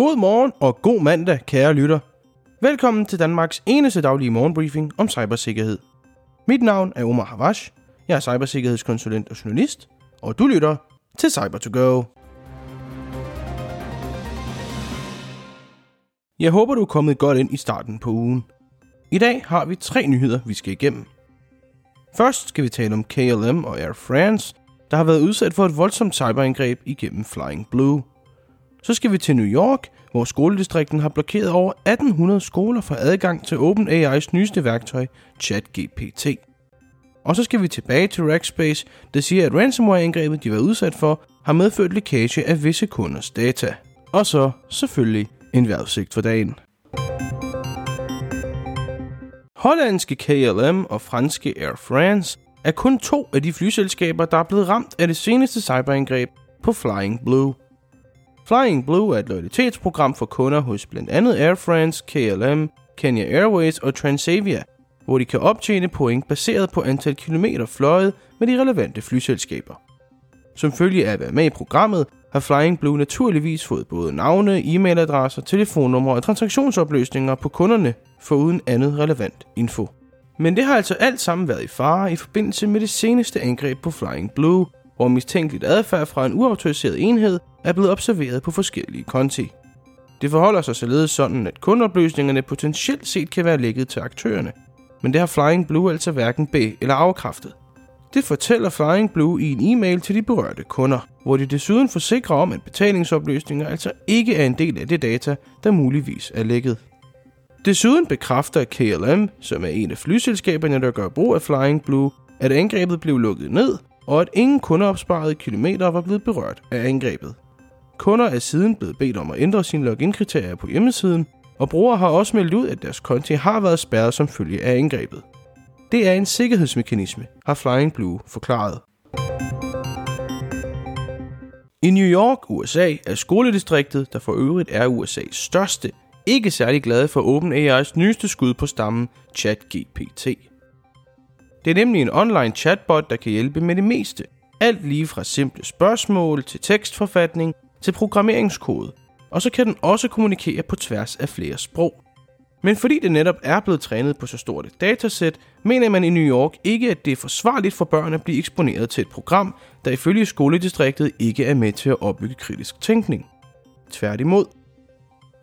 God morgen og god mandag, kære lytter. Velkommen til Danmarks eneste daglige morgenbriefing om cybersikkerhed. Mit navn er Omar Havash. Jeg er cybersikkerhedskonsulent og journalist, og du lytter til cyber to go Jeg håber, du er kommet godt ind i starten på ugen. I dag har vi tre nyheder, vi skal igennem. Først skal vi tale om KLM og Air France, der har været udsat for et voldsomt cyberangreb igennem Flying Blue. Så skal vi til New York, hvor skoledistrikten har blokeret over 1800 skoler for adgang til OpenAI's nyeste værktøj, ChatGPT. Og så skal vi tilbage til Rackspace, der siger, at ransomware-angrebet, de var udsat for, har medført lækage af visse kunders data. Og så selvfølgelig en vejrudsigt for dagen. Hollandske KLM og franske Air France er kun to af de flyselskaber, der er blevet ramt af det seneste cyberangreb på Flying Blue. Flying Blue er et loyalitetsprogram for kunder hos blandt andet Air France, KLM, Kenya Airways og Transavia, hvor de kan optjene point baseret på antal kilometer fløjet med de relevante flyselskaber. Som følge af at være med i programmet, har Flying Blue naturligvis fået både navne, e-mailadresser, telefonnumre og transaktionsopløsninger på kunderne, uden andet relevant info. Men det har altså alt sammen været i fare i forbindelse med det seneste angreb på Flying Blue, hvor mistænkeligt adfærd fra en uautoriseret enhed er blevet observeret på forskellige konti. Det forholder sig således sådan, at kundeoplysningerne potentielt set kan være lækket til aktørerne, men det har Flying Blue altså hverken bag eller afkræftet. Det fortæller Flying Blue i en e-mail til de berørte kunder, hvor de desuden forsikrer om, at betalingsoplysninger altså ikke er en del af det data, der muligvis er lækket. Desuden bekræfter KLM, som er en af flyselskaberne, der gør brug af Flying Blue, at angrebet blev lukket ned, og at ingen kundeopsparede kilometer var blevet berørt af angrebet. Kunder er siden blevet bedt om at ændre sine login-kriterier på hjemmesiden, og brugere har også meldt ud, at deres konti har været spærret som følge af angrebet. Det er en sikkerhedsmekanisme, har Flying Blue forklaret. I New York, USA, er skoledistriktet, der for øvrigt er USA's største, ikke særlig glade for OpenAI's nyeste skud på stammen, ChatGPT. Det er nemlig en online chatbot, der kan hjælpe med det meste. Alt lige fra simple spørgsmål til tekstforfatning til programmeringskode. Og så kan den også kommunikere på tværs af flere sprog. Men fordi det netop er blevet trænet på så stort et datasæt, mener man i New York ikke, at det er forsvarligt for børn at blive eksponeret til et program, der ifølge skoledistriktet ikke er med til at opbygge kritisk tænkning. Tværtimod.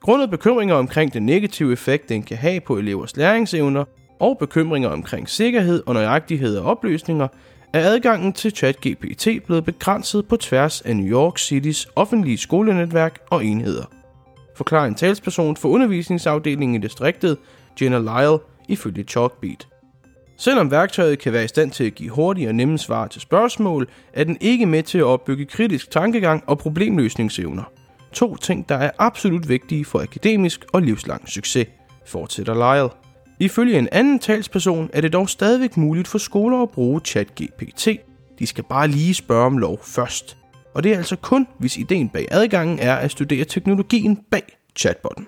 Grundet bekymringer omkring den negative effekt, den kan have på elevers læringsevner, og bekymringer omkring sikkerhed og nøjagtighed af opløsninger, er adgangen til ChatGPT blevet begrænset på tværs af New York Citys offentlige skolenetværk og enheder forklarer en talsperson for undervisningsafdelingen i distriktet, Jenna Lyle, ifølge Chalkbeat. Selvom værktøjet kan være i stand til at give hurtige og nemme svar til spørgsmål, er den ikke med til at opbygge kritisk tankegang og problemløsningsevner. To ting, der er absolut vigtige for akademisk og livslang succes, fortsætter Lyle. Ifølge en anden talsperson er det dog stadigvæk muligt for skoler at bruge ChatGPT. De skal bare lige spørge om lov først og det er altså kun, hvis ideen bag adgangen er at studere teknologien bag chatbotten.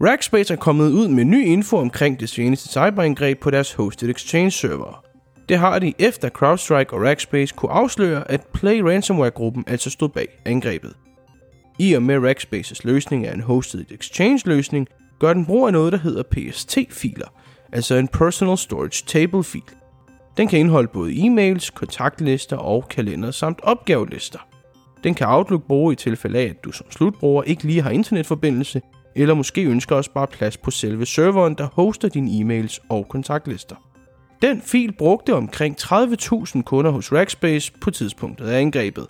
Rackspace er kommet ud med ny info omkring det seneste cyberangreb på deres hosted exchange server. Det har de efter CrowdStrike og Rackspace kunne afsløre, at Play Ransomware-gruppen altså stod bag angrebet. I og med Rackspaces løsning er en hosted exchange løsning, gør den brug af noget, der hedder PST-filer, altså en Personal Storage Table-fil. Den kan indeholde både e-mails, kontaktlister og kalender samt opgavelister. Den kan Outlook bruge i tilfælde af, at du som slutbruger ikke lige har internetforbindelse, eller måske ønsker at spare plads på selve serveren, der hoster dine e-mails og kontaktlister. Den fil brugte omkring 30.000 kunder hos Rackspace på tidspunktet af angrebet.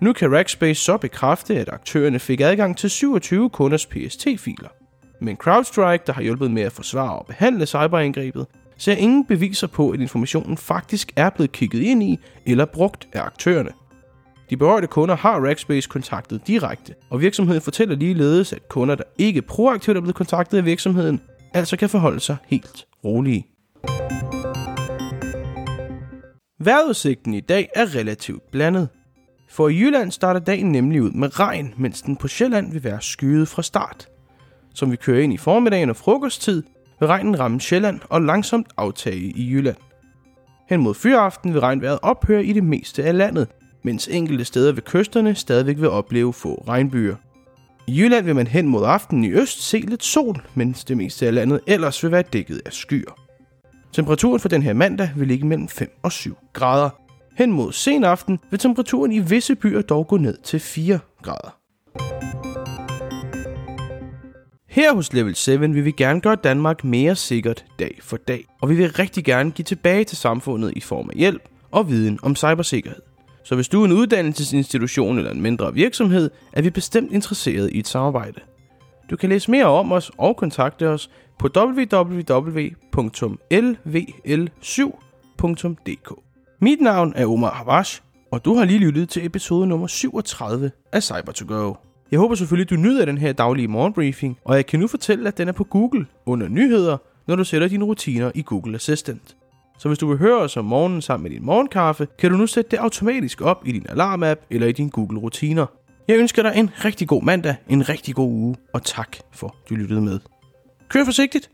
Nu kan Rackspace så bekræfte, at aktørerne fik adgang til 27 kunders PST-filer. Men CrowdStrike, der har hjulpet med at forsvare og behandle cyberangrebet, ser ingen beviser på, at informationen faktisk er blevet kigget ind i eller brugt af aktørerne. De berørte kunder har Rackspace kontaktet direkte, og virksomheden fortæller ligeledes, at kunder, der ikke proaktivt er blevet kontaktet af virksomheden, altså kan forholde sig helt rolige. Vejrudsigten i dag er relativt blandet. For i Jylland starter dagen nemlig ud med regn, mens den på Sjælland vil være skyet fra start. Som vi kører ind i formiddagen og frokosttid, vil regnen ramme Sjælland og langsomt aftage i Jylland. Hen mod fyraften vil regnvejret ophøre i det meste af landet, mens enkelte steder ved kysterne stadigvæk vil opleve få regnbyer. I Jylland vil man hen mod aftenen i øst se lidt sol, mens det meste af landet ellers vil være dækket af skyer. Temperaturen for den her mandag vil ligge mellem 5 og 7 grader. Hen mod sen aften vil temperaturen i visse byer dog gå ned til 4 grader. Her hos Level 7 vil vi gerne gøre Danmark mere sikkert dag for dag, og vi vil rigtig gerne give tilbage til samfundet i form af hjælp og viden om cybersikkerhed. Så hvis du er en uddannelsesinstitution eller en mindre virksomhed, er vi bestemt interesseret i et samarbejde. Du kan læse mere om os og kontakte os på www.lvl7.dk. Mit navn er Omar Havash, og du har lige lyttet til episode nummer 37 af cyber to go Jeg håber selvfølgelig, du nyder den her daglige morgenbriefing, og jeg kan nu fortælle, at den er på Google under nyheder, når du sætter dine rutiner i Google Assistant. Så hvis du vil høre os om morgenen sammen med din morgenkaffe, kan du nu sætte det automatisk op i din alarmapp eller i din Google-rutiner. Jeg ønsker dig en rigtig god mandag, en rigtig god uge, og tak for, at du lyttede med. Kør forsigtigt!